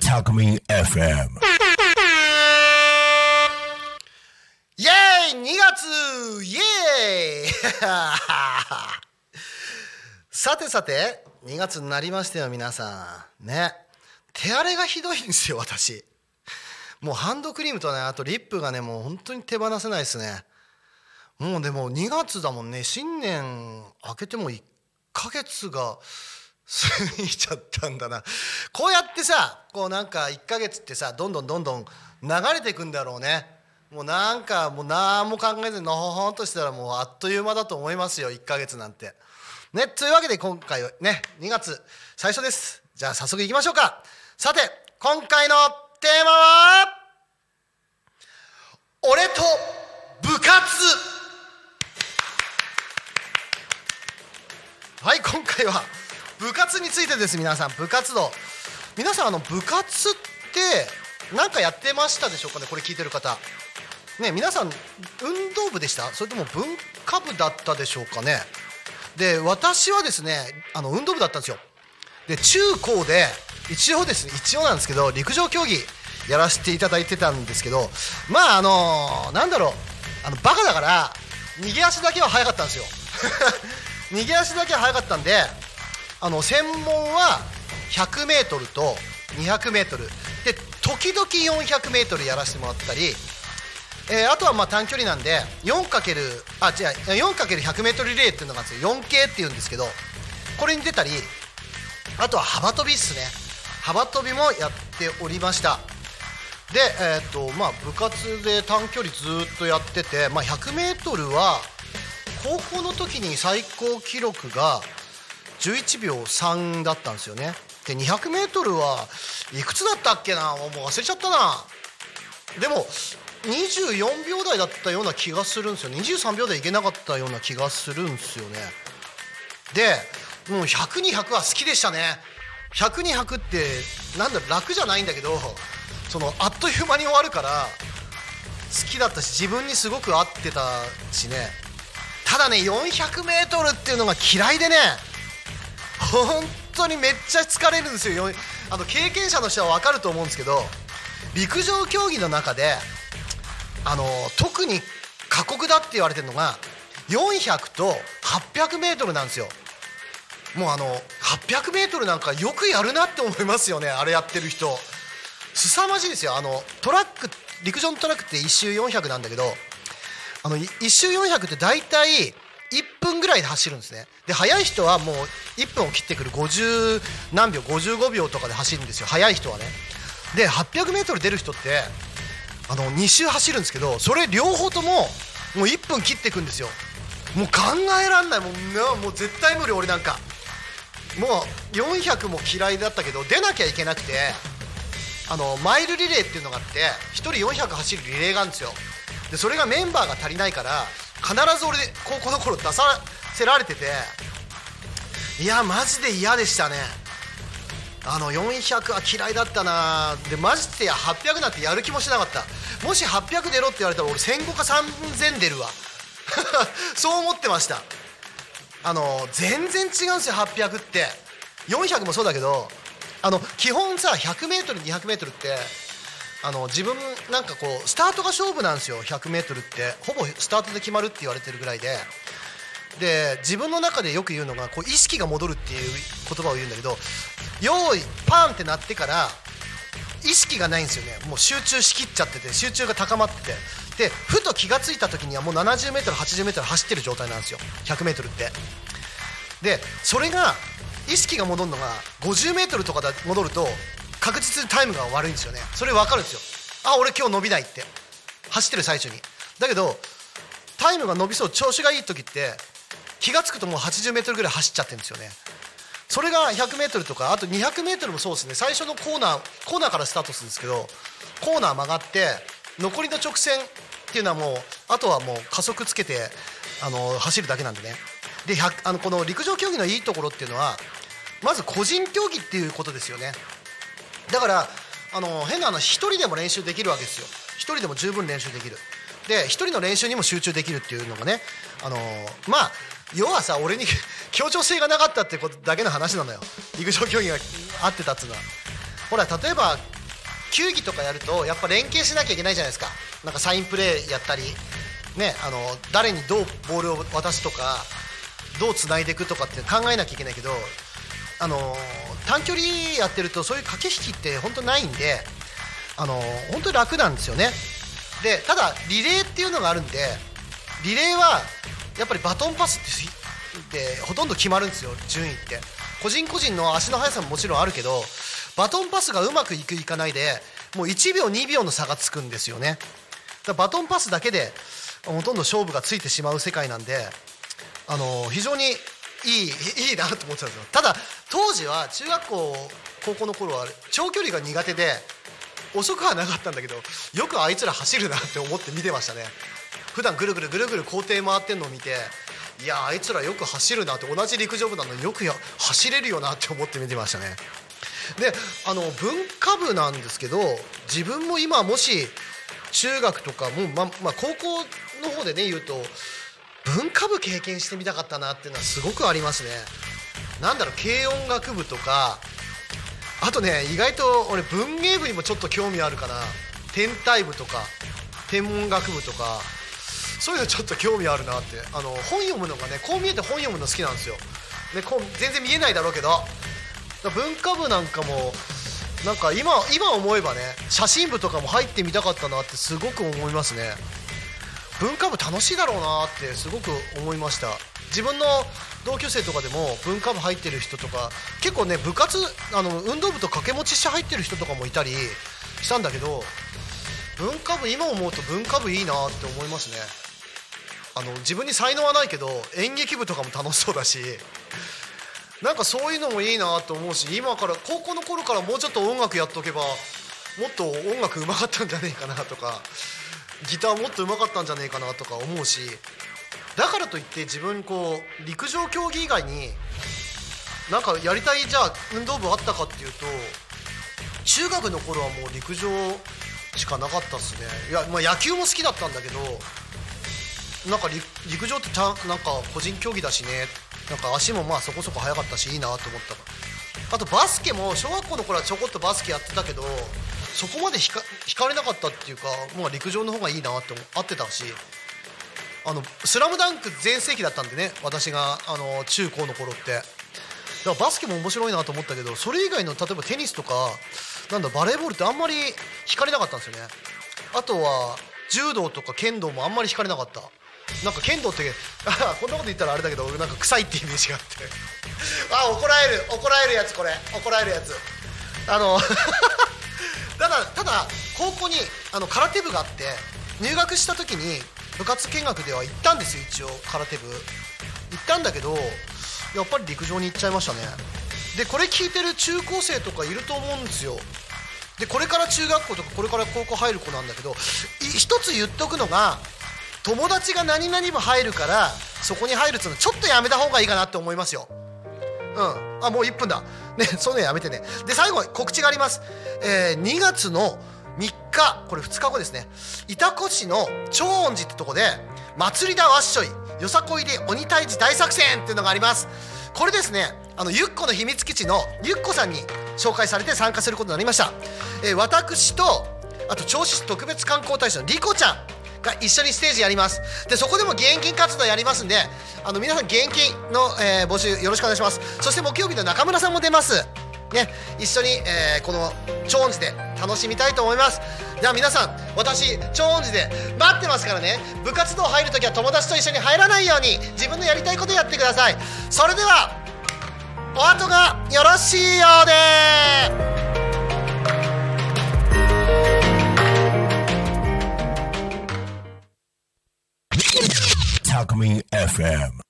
Takumi FM. イエーイ2月イエーイさてさて2月になりましたよ皆さん。ね。手荒れがひどいんですよ私。もうハンドクリームとねあとリップがねもう本当に手放せないですね。もうでも2月だもんね。新年明けても1ヶ月が過ぎちゃったんだな。こうやってさこうなんか1ヶ月ってさどんどんどんどん流れていくんだろうね。もうなんかもう何も考えずにのほほんとしたらもうあっという間だと思いますよ1ヶ月なんて。ねというわけで今回はね2月最初です。じゃあ早速いきましょうか。さて今回のテーマは「俺と部活」はい今回は部活についてです皆さん。部活動。皆さんあの部活って何かやってましたでしょうかね？これ聞いてる方。ね皆さん運動部でした？それとも文化部だったでしょうかね？で私はですねあの運動部だったんですよ。で中高で一応ですね一応なんですけど陸上競技やらせていただいてたんですけどまああのなんだろう。あのバカだから逃げ足だけは速かったんですよ。逃げ足だけは速かったんであの専門は 100m と 200m で時々 400m やらせてもらったりえーあとはまあ短距離なんで 4× あ違う 4×100m リレーっていうのがあるんですよ 4K っていうんですけどこれに出たりあとは幅跳びっすね。幅跳びもやっておりました。で、えーとまあ、部活で短距離ずっとやってて、まあ、100m は高校の時に最高記録が11秒3だったんですよね。で 200m はいくつだったっけな？もう忘れちゃったな。でも24秒台だったような気がするんですよ23秒台いけなかったような気がするんですよね。でもう100200は好きでしたね。100200ってなんだろう楽じゃないんだけどそのあっという間に終わるから好きだったし自分にすごく合ってたしね。ただね 400m っていうのが嫌いでね本当にめっちゃ疲れるんですよ。あの経験者の人は分かると思うんですけど陸上競技の中であの特に過酷だって言われてるのが400と 800m なんですよ。もうあの 800m なんかよくやるなって思いますよねあれやってる人。凄まじいですよ。あのトラック陸上のトラックって1周400なんだけどあの1周400って大体1分ぐらいで走るんですね。で速い人はもう1分を切ってくる。50何秒55秒とかで走るんですよ。速い人はね。で 800m 出る人ってあの2周走るんですけどそれ両方とももう1分切っていくんですよ。もう考えらんない。もうもう絶対無理俺なんか。もう400も嫌いだったけど出なきゃいけなくてあのマイルリレーっていうのがあって1人400走るリレーがあるんですよ。でそれがメンバーが足りないから必ず俺高校の頃出させられてていやマジで嫌でしたね。あの400は嫌いだったな。でマジで800なんてやる気もしなかった。もし800出ろって言われたら俺1500か3000出るわ。そう思ってました。あの全然違うんですよ800って。400もそうだけどあの基本さ 100m200m ってあの自分なんかこうスタートが勝負なんですよ。100m って。ほぼスタートで決まるって言われてるぐらいで。で自分の中でよく言うのがこう意識が戻るっていう言葉を言うんだけど用意パーンってなってから意識がないんですよね。もう集中しきっちゃってて集中が高まって。てでふと気が付いた時にはもう 70m80m 走ってる状態なんですよ。100m って。でそれが意識が戻るのが 50m とかで戻ると確実にタイムが悪いんですよね。それ分かるんですよ。あ俺今日伸びないって。走ってる最中に。だけどタイムが伸びそう調子がいい時って気が付くともう 80m ぐらい走っちゃってるんですよね。それが 100m とかあと 200m もそうですね。最初のコーナーコーナーからスタートするんですけどコーナー曲がって残りの直線っていうのはもうあとはもう加速つけてあの走るだけなんでね。であのこの陸上競技のいいところっていうのはまず個人競技っていうことですよね。だからあの変な話一人でも練習できるわけですよ。一人でも十分練習できる。で一人の練習にも集中できるっていうのがねあのまあ要はさ俺に 協調性がなかったってことだけの話なのよ。陸上競技が合ってたっつうのは。ほら例えば球技とかやるとやっぱ連携しなきゃいけないじゃないですか。なんかサインプレーやったりねあの誰にどうボールを渡すとかどうつないでいくとかって考えなきゃいけないけどあの短距離やってるとそういう駆け引きって本当ないんであの本当に楽なんですよね。でただリレーっていうのがあるんでリレーはやっぱりバトンパスってほとんど決まるんですよ順位って。個人個人の足の速さももちろんあるけどバトンパスがうまくいくいかないでもう1秒2秒の差がつくんですよね。だバトンパスだけでほとんど勝負がついてしまう世界なんであの非常にいいいいなと思ってたんですよ。ただ当時は中学校高校の頃は長距離が苦手で遅くはなかったんだけどよくあいつら走るなって思って見てましたね。普段ぐるぐるぐるぐる校庭回ってんのを見ていやあいつらよく走るなって同じ陸上部なのによ。くや走れるよなって思って見てましたね。であの文化部なんですけど自分も今もし中学とかもままあ、高校の方でね言うと文化部経験してみたかったなっていうのはすごくありますね。なんだろう軽音楽部とかあとね意外と俺文芸部にもちょっと興味あるかな。天体部とか天文学部とかそういうのちょっと興味あるなって。あの本読むのがねこう見えて本読むの好きなんですよ、ね、こう全然見えないだろうけど文化部なんかもなんか今今思えばね写真部とかも入ってみたかったなってすごく思いますね。文化部楽しいだろうなってすごく思いました。自分の同級生とかでも文化部入ってる人とか結構ね部活あの運動部と掛け持ちして入ってる人とかもいたりしたんだけど文化部今思うと文化部いいなって思いますね。あの自分に才能はないけど演劇部とかも楽しそうだしなんかそういうのもいいなと思うし今から高校の頃からもうちょっと音楽やっとけばもっと音楽うまかったんじゃねえかなとかギターもっとうまかったんじゃねえかなとか思うしだからといって自分こう陸上競技以外になんかやりたいじゃあ運動部あったかっていうと中学の頃はもう陸上しかなかったっすね。いや、まあ、野球も好きだったんだけどなんか陸上ってちゃんなんか個人競技だしね。なんか足もまあそこそこ速かったしいいなと思ったあとバスケも小学校の頃はちょこっとバスケやってたけどそこまで惹か惹かれなかったっていうかもう陸上の方がいいなって合ってたしあの「スラムダンク全盛期だったんでね私があの中高の頃って。だからバスケも面白いなと思ったけどそれ以外の例えばテニスとかなんだバレーボールってあんまり惹かれなかったんですよね。あとは柔道とか剣道もあんまり惹かれなかった。なんか剣道って こんなこと言ったらあれだけど俺なんか臭いってイメージがあって。あ怒られる怒られるやつこれ。怒られるやつ。あの だただ高校にあの空手部があって入学した時に部活見学では行ったんですよ一応空手部。行ったんだけどやっぱり陸上に行っちゃいましたね。でこれ聞いてる中高生とかいると思うんですよ。でこれから中学校とかこれから高校入る子なんだけど一つ言っとくのが友達が何々部入るからそこに入るっていうのはちょっとやめた方がいいかなって思いますよ。うん。あもう1分だ。ね そういうのやめてね。で最後告知があります、えー、2月の3日これ2日後ですね。潮来市の長恩寺ってとこで祭りだわっしょいよさこいで鬼退治大作戦っていうのがあります。これですねあのゆっこの秘密基地のゆっこさんに紹介されて参加することになりました、えー、私とあと銚子市特別観光大使のりこちゃんが一緒にステージやります。でそこでも現金活動やりますんであの皆さん現金の、えー、募集よろしくお願いします。そして木曜日の中村さんも出ます。ね、一緒に、えー、この超音寺で楽しみたいと思います。では皆さん私超音寺で待ってますからね。部活動入るときは友達と一緒に入らないように自分のやりたいことやってください。それではお後がよろしいようで。Alchemy FM.